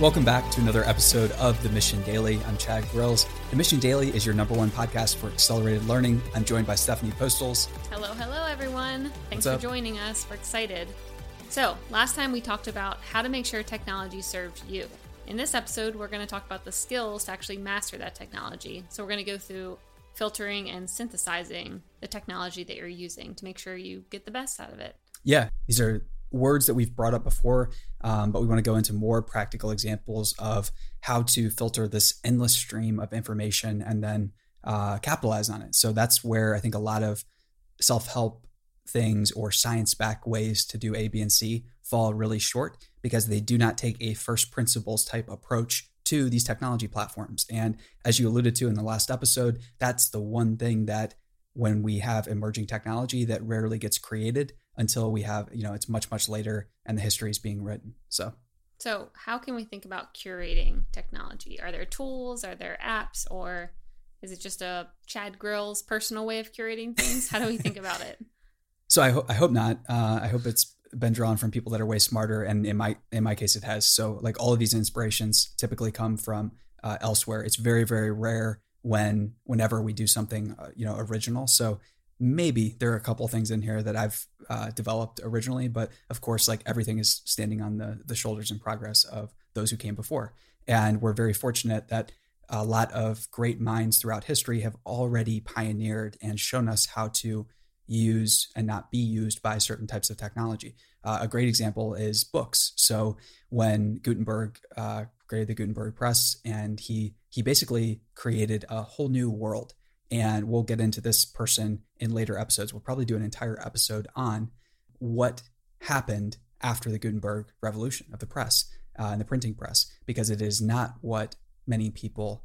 Welcome back to another episode of The Mission Daily. I'm Chad Grills. The Mission Daily is your number one podcast for accelerated learning. I'm joined by Stephanie Postles. Hello, hello, everyone. Thanks for joining us. We're excited. So, last time we talked about how to make sure technology serves you. In this episode, we're going to talk about the skills to actually master that technology. So, we're going to go through filtering and synthesizing the technology that you're using to make sure you get the best out of it. Yeah, these are words that we've brought up before, um, but we want to go into more practical examples of how to filter this endless stream of information and then uh, capitalize on it. So that's where I think a lot of self help things or science back ways to do A, B, and C fall really short because they do not take a first principles type approach to these technology platforms. And as you alluded to in the last episode, that's the one thing that when we have emerging technology that rarely gets created until we have, you know, it's much, much later and the history is being written. So, so how can we think about curating technology? Are there tools? Are there apps? Or is it just a Chad Grills personal way of curating things? How do we think about it? So I, ho- I hope not. Uh, I hope it's been drawn from people that are way smarter, and in my in my case, it has. So like all of these inspirations typically come from uh, elsewhere. It's very very rare when whenever we do something uh, you know original. So maybe there are a couple things in here that I've uh, developed originally, but of course, like everything is standing on the the shoulders and progress of those who came before. And we're very fortunate that a lot of great minds throughout history have already pioneered and shown us how to use and not be used by certain types of technology. Uh, a great example is books. So when Gutenberg uh, created the Gutenberg press, and he he basically created a whole new world and we'll get into this person in later episodes. We'll probably do an entire episode on what happened after the Gutenberg revolution of the press uh, and the printing press, because it is not what many people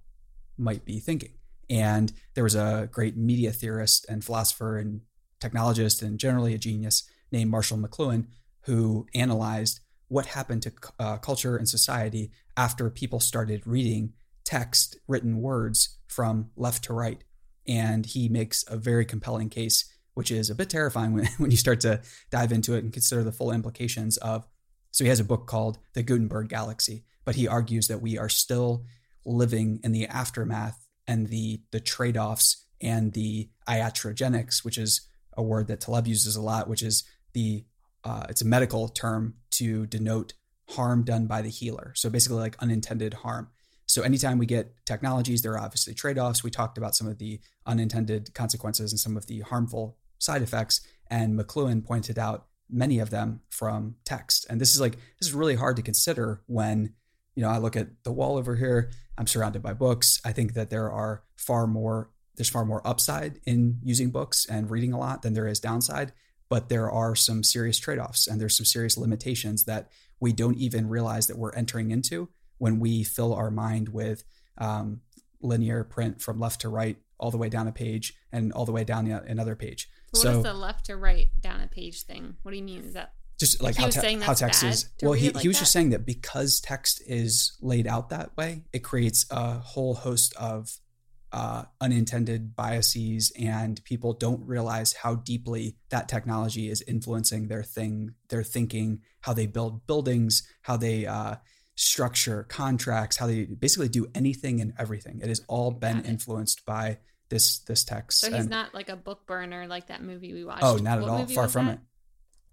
might be thinking. And there was a great media theorist and philosopher and technologist and generally a genius named Marshall McLuhan who analyzed what happened to uh, culture and society after people started reading text, written words from left to right and he makes a very compelling case, which is a bit terrifying when, when you start to dive into it and consider the full implications of. So he has a book called The Gutenberg Galaxy, but he argues that we are still living in the aftermath and the the trade-offs and the iatrogenics, which is a word that Taleb uses a lot, which is the uh, it's a medical term to denote harm done by the healer. So basically, like unintended harm. So anytime we get technologies, there are obviously trade-offs. We talked about some of the unintended consequences and some of the harmful side effects, and McLuhan pointed out many of them from text. And this is like this is really hard to consider when you know I look at the wall over here. I'm surrounded by books. I think that there are far more there's far more upside in using books and reading a lot than there is downside. But there are some serious trade-offs and there's some serious limitations that we don't even realize that we're entering into when we fill our mind with um, linear print from left to right all the way down a page and all the way down another page. What so, is the left to right down a page thing? What do you mean? Is that just like, how, te- how text is? Well, he, like he was that? just saying that because text is laid out that way, it creates a whole host of uh, unintended biases, and people don't realize how deeply that technology is influencing their thing, their thinking, how they build buildings, how they uh, structure, contracts, how they basically do anything and everything. It has all been influenced by this this text. So he's and, not like a book burner like that movie we watched. Oh, not what at all. Far from that?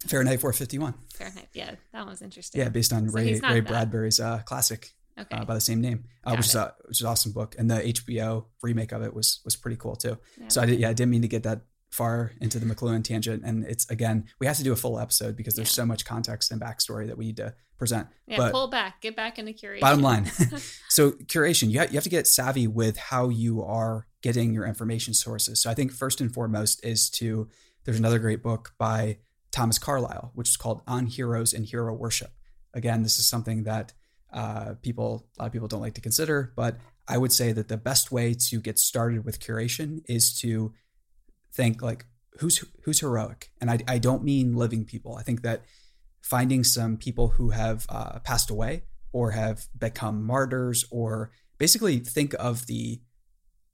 it. Fahrenheit 451. Fahrenheit, yeah, that was interesting. Yeah, based on so Ray Ray Bradbury's uh, classic okay. uh, by the same name, uh, which is a which is an awesome book, and the HBO remake of it was was pretty cool too. Yeah. So I did, yeah, I didn't mean to get that far into the McLuhan tangent. And it's again, we have to do a full episode because there's yeah. so much context and backstory that we need to present. Yeah, but pull back, get back into curation. Bottom line. so curation, you have, you have to get savvy with how you are getting your information sources. So I think first and foremost is to, there's another great book by Thomas Carlyle, which is called On Heroes and Hero Worship. Again, this is something that uh, people, a lot of people don't like to consider, but I would say that the best way to get started with curation is to think like who's who's heroic and I, I don't mean living people i think that finding some people who have uh, passed away or have become martyrs or basically think of the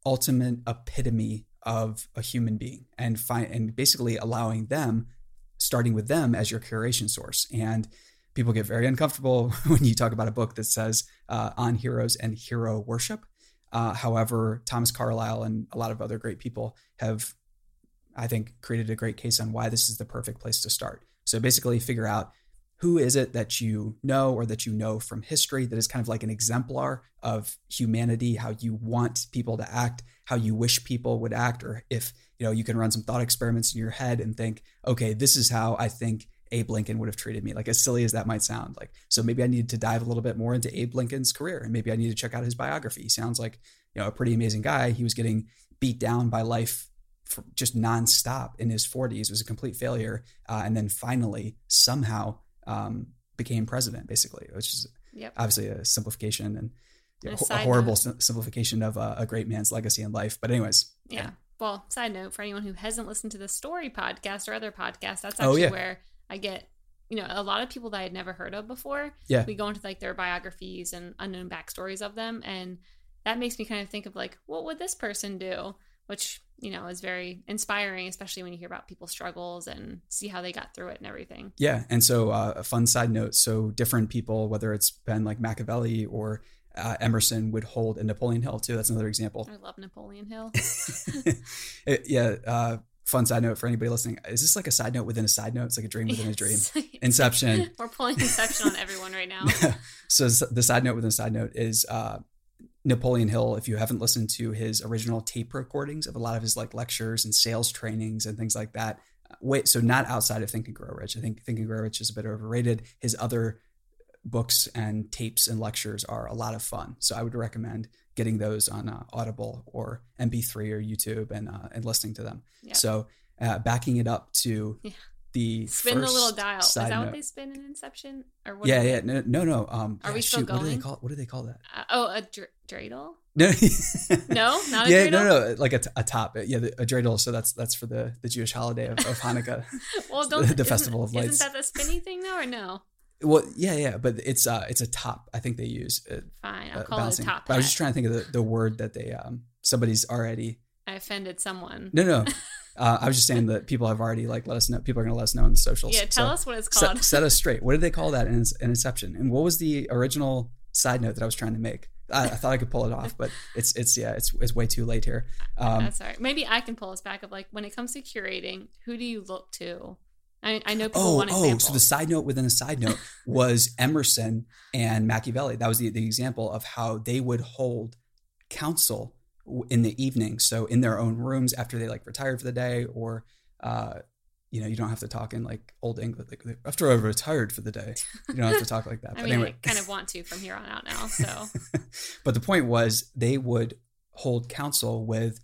ultimate epitome of a human being and find and basically allowing them starting with them as your curation source and people get very uncomfortable when you talk about a book that says uh, on heroes and hero worship. Uh, however, Thomas Carlyle and a lot of other great people have, I think, created a great case on why this is the perfect place to start. So basically, figure out who is it that you know or that you know from history that is kind of like an exemplar of humanity, how you want people to act, how you wish people would act, or if you know you can run some thought experiments in your head and think, okay, this is how I think Abe Lincoln would have treated me. Like as silly as that might sound, like so maybe I need to dive a little bit more into Abe Lincoln's career, and maybe I need to check out his biography. He sounds like you know a pretty amazing guy. He was getting beat down by life just nonstop in his 40s. Was a complete failure, uh, and then finally somehow um, became president, basically, which is yep. obviously a simplification and you know, a, horrible note. simplification of a, a, great man's legacy in life. But anyways, yeah. yeah. Well, side note for anyone who hasn't listened to the story podcast or other podcasts, that's oh, actually oh, yeah. where I get, you know, a lot of people that I had never heard of before. Yeah. We go into like their biographies and unknown backstories of them. And that makes me kind of think of like, what would this person do? Which, you know, is very inspiring, especially when you hear about people's struggles and see how they got through it and everything. Yeah. And so, uh, a fun side note so, different people, whether it's been like Machiavelli or uh, Emerson would hold a Napoleon Hill too. That's another example. I love Napoleon Hill. it, yeah, uh, fun side note for anybody listening. Is this like a side note within a side note? It's like a dream within yes. a dream. Inception. We're pulling Inception on everyone right now. so the side note within a side note is uh, Napoleon Hill. If you haven't listened to his original tape recordings of a lot of his like lectures and sales trainings and things like that, uh, wait. So not outside of Think and Grow Rich. I think Think and Grow Rich is a bit overrated. His other books and tapes and lectures are a lot of fun. So I would recommend getting those on uh, Audible or MP3 or YouTube and uh, and listening to them. Yeah. So uh, backing it up to yeah. The spin the little dial. Is that note. what they spin in Inception? Or what yeah, yeah, no, no, no. Um, are yeah, we still shoot, going? What do they call? What do they call that? Uh, oh, a dr- dreidel. No, no, not a yeah, dreidel? no, no, like a, t- a top. Yeah, the, a dreidel. So that's that's for the the Jewish holiday of, of Hanukkah. well, don't the, festival of lights. Isn't that the spinny thing though, or no? Well, yeah, yeah, but it's uh, it's a top. I think they use. Uh, Fine, I'll uh, call bouncing. it a top. But I was just trying to think of the, the word that they um somebody's already. I offended someone. No, no. Uh, I was just saying that people have already like let us know. People are going to let us know in the socials. Yeah, tell so us what it's called. Set, set, us straight. What did they call that in, in Inception? And what was the original side note that I was trying to make? I, I thought I could pull it off, but it's it's yeah, it's it's way too late here. Um, That's all right. Maybe I can pull us back of like when it comes to curating, who do you look to I, I know people oh, want examples. Oh, so the side note within a side note was Emerson and Machiavelli. That was the, the example of how they would hold council in the evening. So in their own rooms after they like retired for the day or, uh, you know, you don't have to talk in like old English. Like after I've retired for the day, you don't have to talk like that. I but mean, anyway, I kind of want to from here on out now. So, but the point was they would hold council with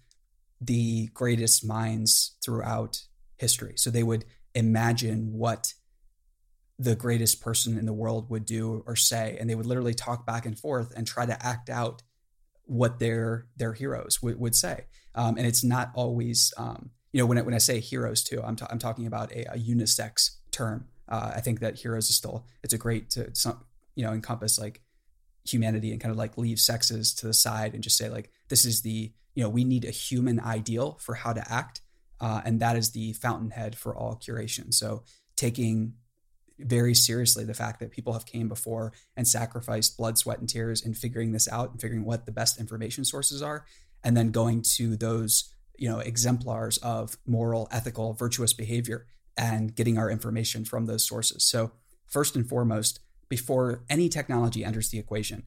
the greatest minds throughout history. So they would imagine what the greatest person in the world would do or say and they would literally talk back and forth and try to act out what their their heroes would, would say. Um, and it's not always um, you know when I, when I say heroes too i'm, I'm talking about a, a unisex term. Uh, i think that heroes is still it's a great to some, you know encompass like humanity and kind of like leave sexes to the side and just say like this is the you know we need a human ideal for how to act. Uh, and that is the fountainhead for all curation. So taking very seriously the fact that people have came before and sacrificed blood, sweat, and tears in figuring this out and figuring what the best information sources are, and then going to those you know exemplars of moral, ethical, virtuous behavior and getting our information from those sources. So first and foremost, before any technology enters the equation,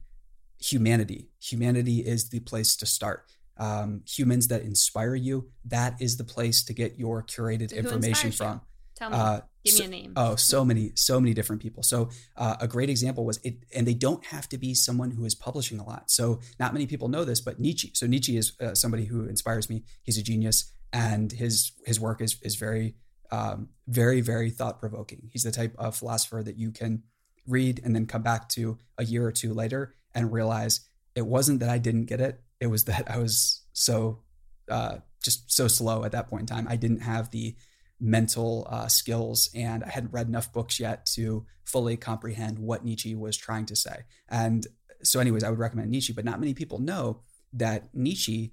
humanity. Humanity is the place to start um, humans that inspire you, that is the place to get your curated information from. You? Tell me. Uh, Give so, me a name. Oh, so many, so many different people. So uh, a great example was it, and they don't have to be someone who is publishing a lot. So not many people know this, but Nietzsche. So Nietzsche is uh, somebody who inspires me. He's a genius, and his his work is is very, um, very, very thought provoking. He's the type of philosopher that you can read and then come back to a year or two later and realize it wasn't that I didn't get it it was that I was so uh, just so slow at that point in time. I didn't have the mental uh, skills and I hadn't read enough books yet to fully comprehend what Nietzsche was trying to say. And so, anyways, I would recommend Nietzsche, but not many people know that Nietzsche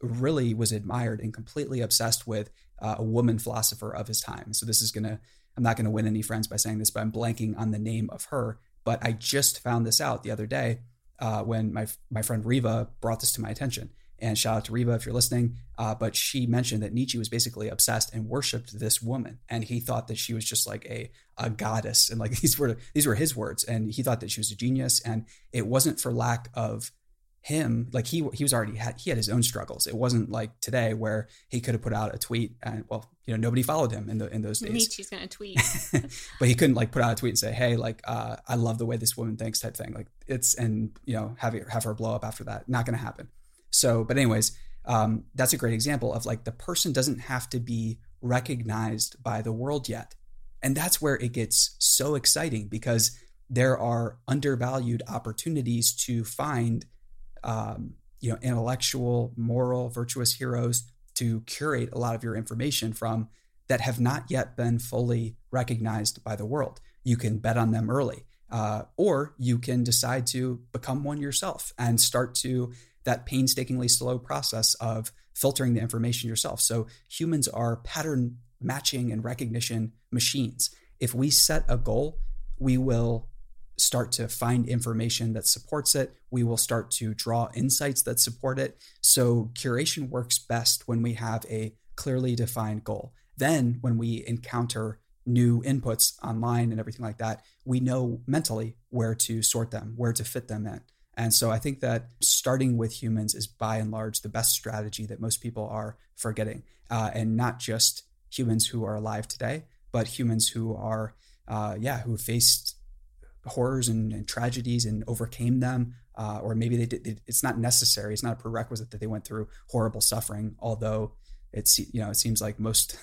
really was admired and completely obsessed with uh, a woman philosopher of his time. So, this is going to I'm not going to win any friends by saying this, but I'm blanking on the name of her. But I just found this out the other day uh, when my my friend Riva brought this to my attention. And shout out to Riva if you're listening. Uh, but she mentioned that Nietzsche was basically obsessed and worshipped this woman, and he thought that she was just like a a goddess, and like these were these were his words, and he thought that she was a genius, and it wasn't for lack of him. Like he he was already had he had his own struggles. It wasn't like today where he could have put out a tweet and well you know nobody followed him in the in those days. Nietzsche's gonna tweet. But he couldn't like put out a tweet and say hey like uh, I love the way this woman thinks type thing. Like it's and you know have have her blow up after that. Not gonna happen so but anyways um, that's a great example of like the person doesn't have to be recognized by the world yet and that's where it gets so exciting because there are undervalued opportunities to find um, you know, intellectual, moral, virtuous heroes to curate a lot of your information from that have not yet been fully recognized by the world. You can bet on them early, uh, or you can decide to become one yourself and start to that painstakingly slow process of filtering the information yourself. So humans are pattern matching and recognition machines. If we set a goal, we will start to find information that supports it. We will start to draw insights that support it. So, curation works best when we have a clearly defined goal. Then, when we encounter new inputs online and everything like that, we know mentally where to sort them, where to fit them in. And so I think that starting with humans is by and large the best strategy that most people are forgetting. Uh, and not just humans who are alive today, but humans who are, uh, yeah, who faced horrors and, and tragedies and overcame them. Uh, or maybe they did. It's not necessary. It's not a prerequisite that they went through horrible suffering. Although it's you know it seems like most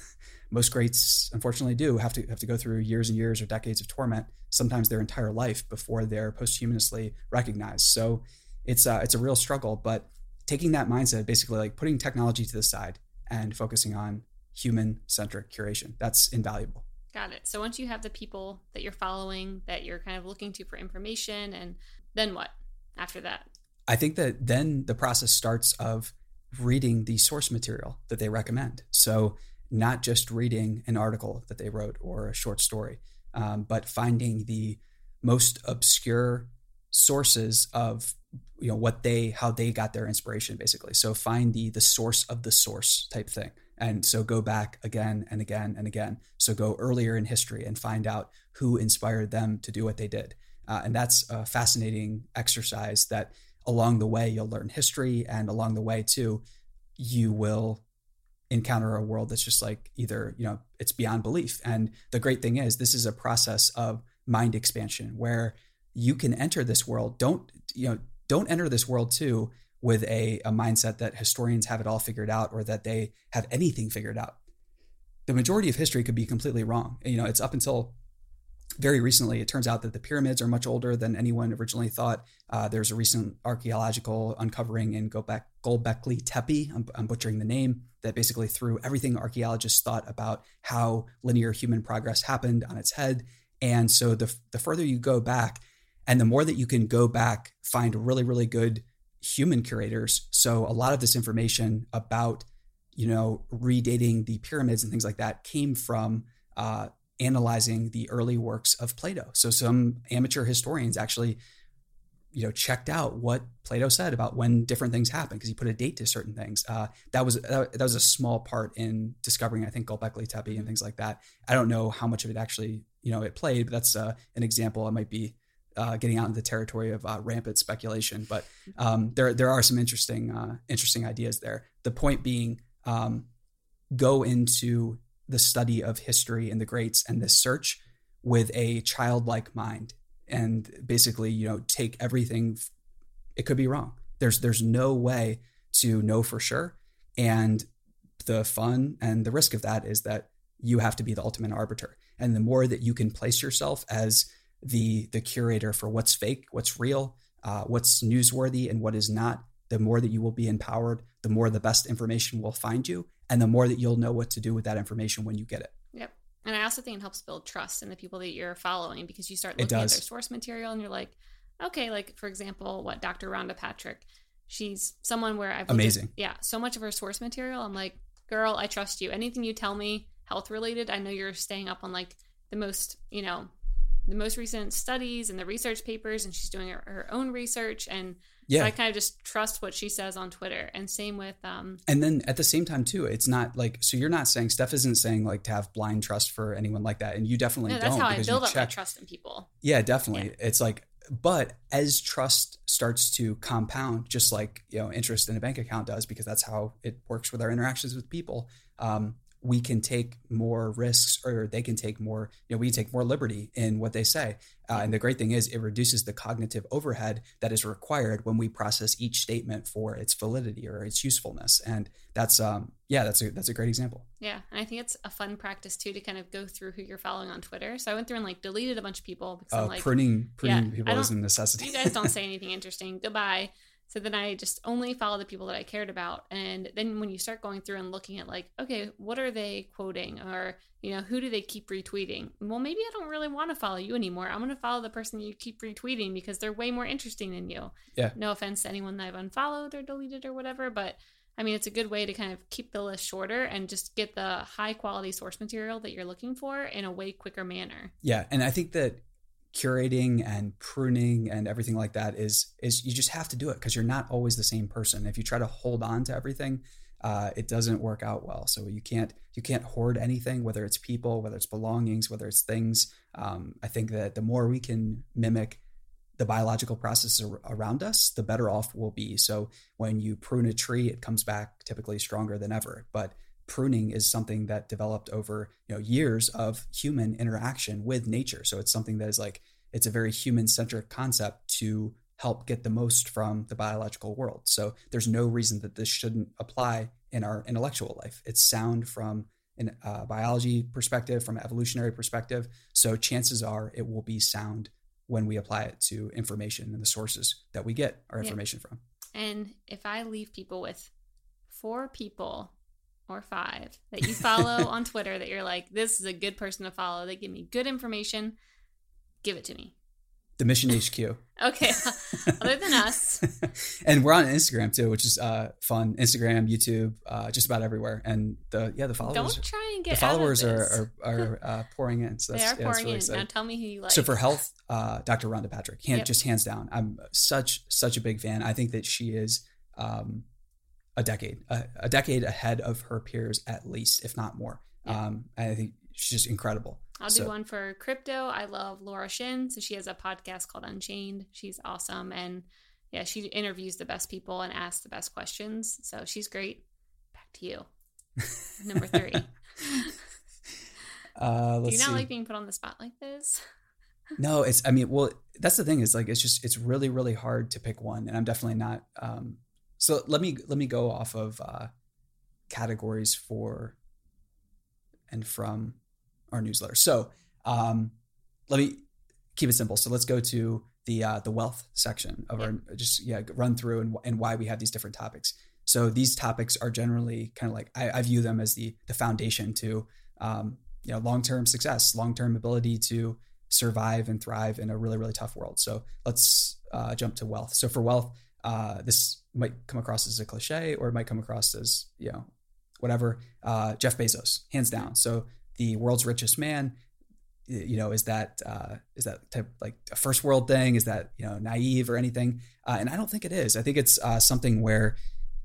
most greats unfortunately do have to have to go through years and years or decades of torment, sometimes their entire life before they're posthumously recognized. So it's uh, it's a real struggle. But taking that mindset, basically like putting technology to the side and focusing on human centric curation, that's invaluable. Got it. So once you have the people that you're following, that you're kind of looking to for information, and then what after that? I think that then the process starts of reading the source material that they recommend. So not just reading an article that they wrote or a short story, um, but finding the most obscure sources of you know what they how they got their inspiration basically so find the the source of the source type thing and so go back again and again and again. So go earlier in history and find out who inspired them to do what they did. Uh, and that's a fascinating exercise that along the way you'll learn history and along the way too you will encounter a world that's just like either you know it's beyond belief and the great thing is this is a process of mind expansion where you can enter this world don't you know don't enter this world too with a, a mindset that historians have it all figured out or that they have anything figured out. The majority of history could be completely wrong. You know, it's up until very recently, it turns out that the pyramids are much older than anyone originally thought. Uh, there's a recent archaeological uncovering in Gobekli Tepe, I'm, I'm, butchering the name, that basically threw everything archaeologists thought about how linear human progress happened on its head. And so the, the further you go back, and the more that you can go back, find really, really good human curators. So a lot of this information about, you know, redating the pyramids and things like that came from uh, analyzing the early works of Plato. So some amateur historians actually, you know, checked out what Plato said about when different things happen because he put a date to certain things. Uh, that was that, that, was a small part in discovering, I think, Gobekli Tepe and things like that. I don't know how much of it actually, you know, it played, but that's uh, an example. I might be uh, getting out into the territory of uh, rampant speculation, but um, there there are some interesting uh, interesting ideas there. The point being, um, go into the study of history and the greats and this search with a childlike mind, and basically, you know, take everything. It could be wrong. There's there's no way to know for sure, and the fun and the risk of that is that you have to be the ultimate arbiter. And the more that you can place yourself as the the curator for what's fake, what's real, uh, what's newsworthy, and what is not. The more that you will be empowered, the more the best information will find you, and the more that you'll know what to do with that information when you get it. And I also think it helps build trust in the people that you're following because you start looking at their source material and you're like, okay, like for example, what Dr. Rhonda Patrick, she's someone where I've amazing. At, yeah, so much of her source material. I'm like, girl, I trust you. Anything you tell me health related, I know you're staying up on like the most, you know, the most recent studies and the research papers, and she's doing her, her own research. And yeah. so I kind of just trust what she says on Twitter. And same with. um And then at the same time too, it's not like so you're not saying Steph isn't saying like to have blind trust for anyone like that, and you definitely no, that's don't. That's how I build up check. my trust in people. Yeah, definitely. Yeah. It's like but as trust starts to compound just like you know interest in a bank account does because that's how it works with our interactions with people um, we can take more risks or they can take more you know we take more liberty in what they say. Uh, and the great thing is it reduces the cognitive overhead that is required when we process each statement for its validity or its usefulness. And that's um yeah that's a that's a great example. Yeah and i think it's a fun practice too to kind of go through who you're following on twitter. So i went through and like deleted a bunch of people because uh, i'm like pruning pruning yeah, people is a necessity. you guys don't say anything interesting. Goodbye so then I just only follow the people that I cared about. And then when you start going through and looking at like, okay, what are they quoting? Or, you know, who do they keep retweeting? Well, maybe I don't really want to follow you anymore. I'm going to follow the person you keep retweeting because they're way more interesting than you. Yeah. No offense to anyone that I've unfollowed or deleted or whatever, but I mean, it's a good way to kind of keep the list shorter and just get the high quality source material that you're looking for in a way quicker manner. Yeah. And I think that curating and pruning and everything like that is is you just have to do it because you're not always the same person. If you try to hold on to everything, uh, it doesn't work out well. So you can't you can't hoard anything, whether it's people, whether it's belongings, whether it's things. Um, I think that the more we can mimic the biological processes around us, the better off we'll be. So when you prune a tree, it comes back typically stronger than ever. But pruning is something that developed over you know years of human interaction with nature. So it's something that is like it's a very human centric concept to help get the most from the biological world. So there's no reason that this shouldn't apply in our intellectual life. It's sound from a uh, biology perspective from an evolutionary perspective. So chances are it will be sound when we apply it to information and the sources that we get our information yeah. from. And if i leave people with four people or five that you follow on Twitter that you're like, this is a good person to follow. They give me good information. Give it to me. The Mission HQ. okay. Other than us. and we're on Instagram too, which is uh, fun. Instagram, YouTube, uh, just about everywhere. And the yeah, the followers. Don't try and get the followers are are, are uh, pouring in. So they are yeah, pouring really in. Exciting. Now tell me who you like. So for health, uh, Dr. Rhonda Patrick, hand, yep. just hands down. I'm such such a big fan. I think that she is. Um, a decade, a, a, decade ahead of her peers at least, if not more. Yeah. Um, I think she's just incredible. I'll so. do one for crypto. I love Laura Shin. So she has a podcast called Unchained. She's awesome. And yeah, she interviews the best people and asks the best questions. So she's great. Back to you. Number three. uh, do you not see. like being put on the spot like this? no, it's, I mean, well, that's the thing is like, it's just, it's really, really hard to pick one. And I'm definitely not, um, so let me let me go off of uh, categories for and from our newsletter. So um, let me keep it simple. So let's go to the uh, the wealth section of yeah. our just yeah run through and, and why we have these different topics. So these topics are generally kind of like I, I view them as the the foundation to um, you know long term success, long term ability to survive and thrive in a really really tough world. So let's uh, jump to wealth. So for wealth, uh, this might come across as a cliche or it might come across as you know whatever. Uh, jeff bezos hands down. So the world's richest man you know is that uh, is that type like a first world thing? Is that you know naive or anything? Uh, and i don't think it is. I think it's uh, something where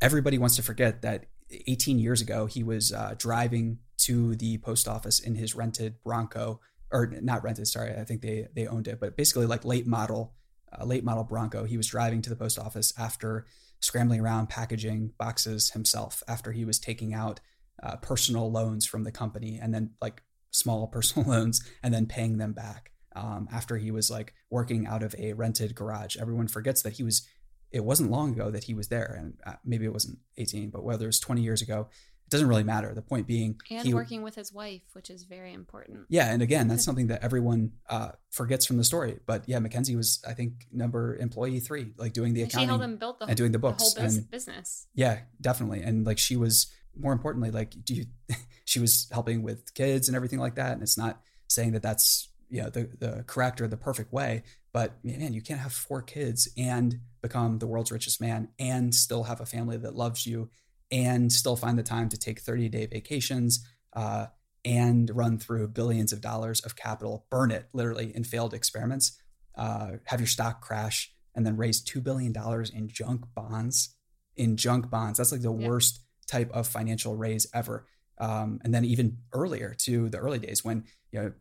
everybody wants to forget that 18 years ago he was uh, driving to the post office in his rented bronco or not rented sorry i think they they owned it but basically like late model a late model Bronco. He was driving to the post office after scrambling around packaging boxes himself after he was taking out uh, personal loans from the company and then like small personal loans and then paying them back um, after he was like working out of a rented garage. Everyone forgets that he was, it wasn't long ago that he was there. And uh, maybe it wasn't 18, but whether it was 20 years ago, doesn't really matter. The point being, and he, working with his wife, which is very important. Yeah, and again, that's something that everyone uh, forgets from the story. But yeah, Mackenzie was, I think, number employee three, like doing the accounting, she helped him build the, and doing the books, the whole and, business. Yeah, definitely, and like she was more importantly, like do you, she was helping with kids and everything like that. And it's not saying that that's you know the the correct or the perfect way, but man, you can't have four kids and become the world's richest man and still have a family that loves you and still find the time to take 30 day vacations. Uh, and run through billions of dollars of capital, burn it literally in failed experiments, uh, have your stock crash, and then raise $2 billion in junk bonds. In junk bonds. That's like the yeah. worst type of financial raise ever. Um, and then even earlier to the early days when you know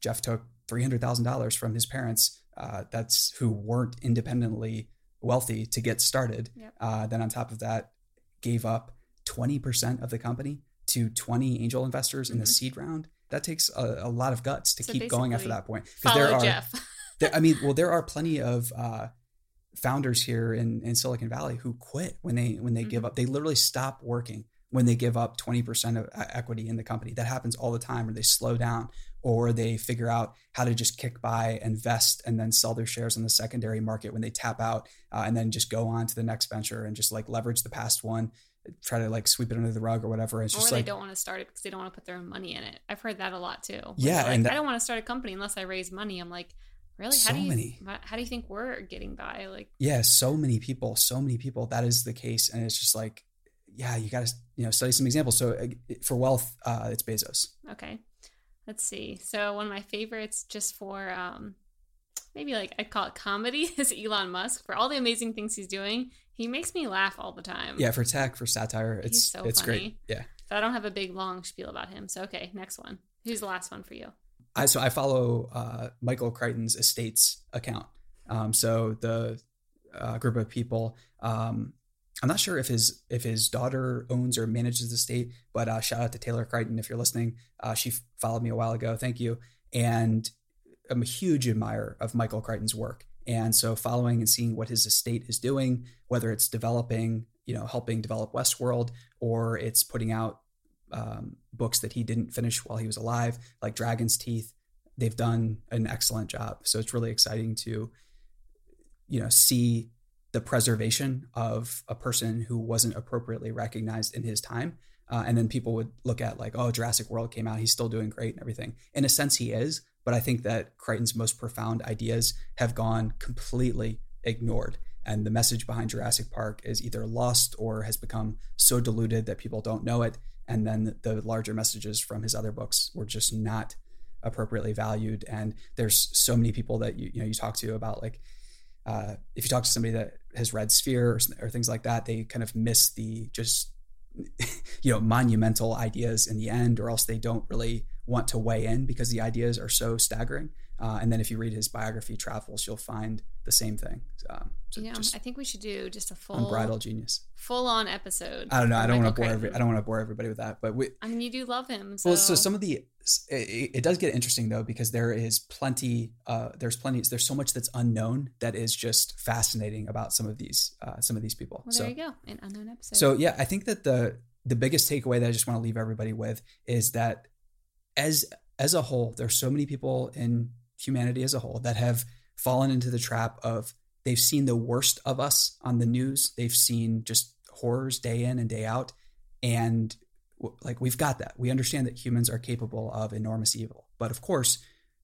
Jeff took three hundred thousand dollars from his parents, uh, that's who weren't independently wealthy to get started. Yep. Uh, then on top of that, gave up twenty percent of the company to twenty angel investors mm-hmm. in the mm-hmm. seed round. That takes a, a lot of guts to so keep going after that point. Because there are, Jeff. there, I mean, well, there are plenty of uh, founders here in, in Silicon Valley who quit when they when they mm-hmm. give up. They literally stop working when they give up 20% of equity in the company. That happens all the time, or they slow down, or they figure out how to just kick by, invest, and then sell their shares in the secondary market when they tap out, uh, and then just go on to the next venture and just like leverage the past one, try to like sweep it under the rug or whatever. It's or just they like, don't want to start it because they don't want to put their own money in it. I've heard that a lot too. Yeah, like, and that, I don't want to start a company unless I raise money. I'm like, really? So how do you many. how do you think we're getting by? Like, yeah, so many people, so many people. That is the case, and it's just like yeah, you got to you know study some examples. So uh, for wealth, uh, it's Bezos. Okay, let's see. So one of my favorites, just for um, maybe like I'd call it comedy, is Elon Musk for all the amazing things he's doing. He makes me laugh all the time. Yeah, for tech, for satire, it's so it's funny. great. Yeah. But I don't have a big long spiel about him. So okay, next one. Who's the last one for you? I so I follow uh, Michael Crichton's estates account. Um, so the uh, group of people um, I'm not sure if his if his daughter owns or manages the state, but uh, shout out to Taylor Crichton if you're listening. Uh, she followed me a while ago. Thank you. And I'm a huge admirer of Michael Crichton's work. And so following and seeing what his estate is doing, whether it's developing, you know, helping develop Westworld, or it's putting out um, books that he didn't finish while he was alive, like Dragon's Teeth, they've done an excellent job. So it's really exciting to, you know, see the preservation of a person who wasn't appropriately recognized in his time. Uh, and then people would look at like, oh, Jurassic World came out, he's still doing great and everything. In a sense, he is, but I think that Crichton's most profound ideas have gone completely ignored. And the message behind Jurassic Park is either lost or has become so diluted that people don't know it. And then the larger messages from his other books were just not appropriately valued. And there's so many people that you you know you talk to about like uh, if you talk to somebody that has read Sphere or, or things like that, they kind of miss the just you know monumental ideas in the end, or else they don't really want to weigh in because the ideas are so staggering. Uh, and then if you read his biography, Travels, you'll find the same thing. Um, so yeah, I think we should do just a full unbridled genius, full on episode. I don't know. I don't want to bore. Every, I don't want to bore everybody with that. But we, I mean, you do love him. So. Well, so some of the it, it, does get interesting though because there is plenty. Uh, there's plenty. There's so much that's unknown that is just fascinating about some of these uh, some of these people. Well, there so, you go, an unknown episode. So yeah, I think that the the biggest takeaway that I just want to leave everybody with is that as as a whole, there's so many people in humanity as a whole that have fallen into the trap of they've seen the worst of us on the news. They've seen just horrors day in and day out. And like we've got that. We understand that humans are capable of enormous evil. But of course,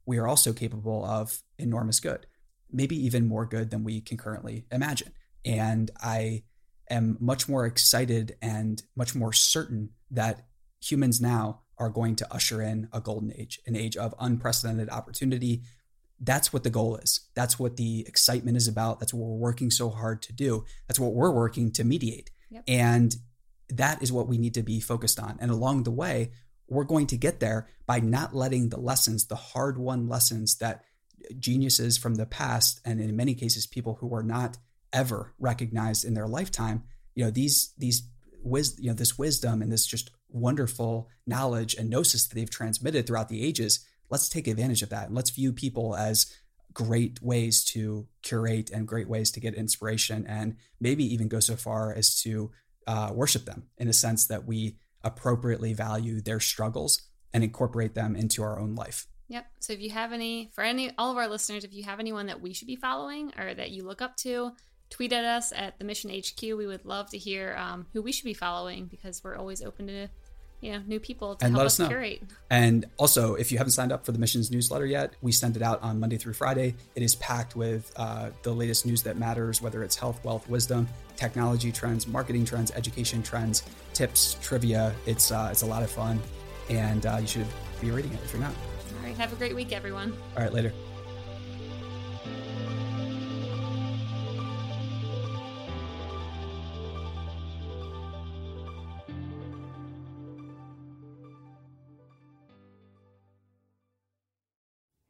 we are also capable of enormous good, maybe even more good than we can currently imagine. And I am much more excited and much more certain that humans now are going to usher in a golden age, an age of unprecedented opportunity. That's what the goal is. That's what the excitement is about. That's what we're working so hard to do. That's what we're working to mediate. Yep. And that is what we need to be focused on. And along the way, we're going to get there by not letting the lessons, the hard won lessons that geniuses from the past, and in many cases, people who were not ever recognized in their lifetime, you know, these, these, wis- you know, this wisdom and this just wonderful knowledge and gnosis that they've transmitted throughout the ages, let's take advantage of that and let's view people as great ways to curate and great ways to get inspiration and maybe even go so far as to uh, worship them in a sense that we appropriately value their struggles and incorporate them into our own life. Yep. So if you have any, for any, all of our listeners, if you have anyone that we should be following or that you look up to, tweet at us at the Mission HQ. We would love to hear um, who we should be following because we're always open to know new people to and help let us, us curate. And also, if you haven't signed up for the missions newsletter yet, we send it out on Monday through Friday. It is packed with uh, the latest news that matters, whether it's health, wealth, wisdom, technology trends, marketing trends, education trends, tips, trivia. It's uh, it's a lot of fun. and uh, you should be reading it if you're not. All right. Have a great week, everyone. All right. Later.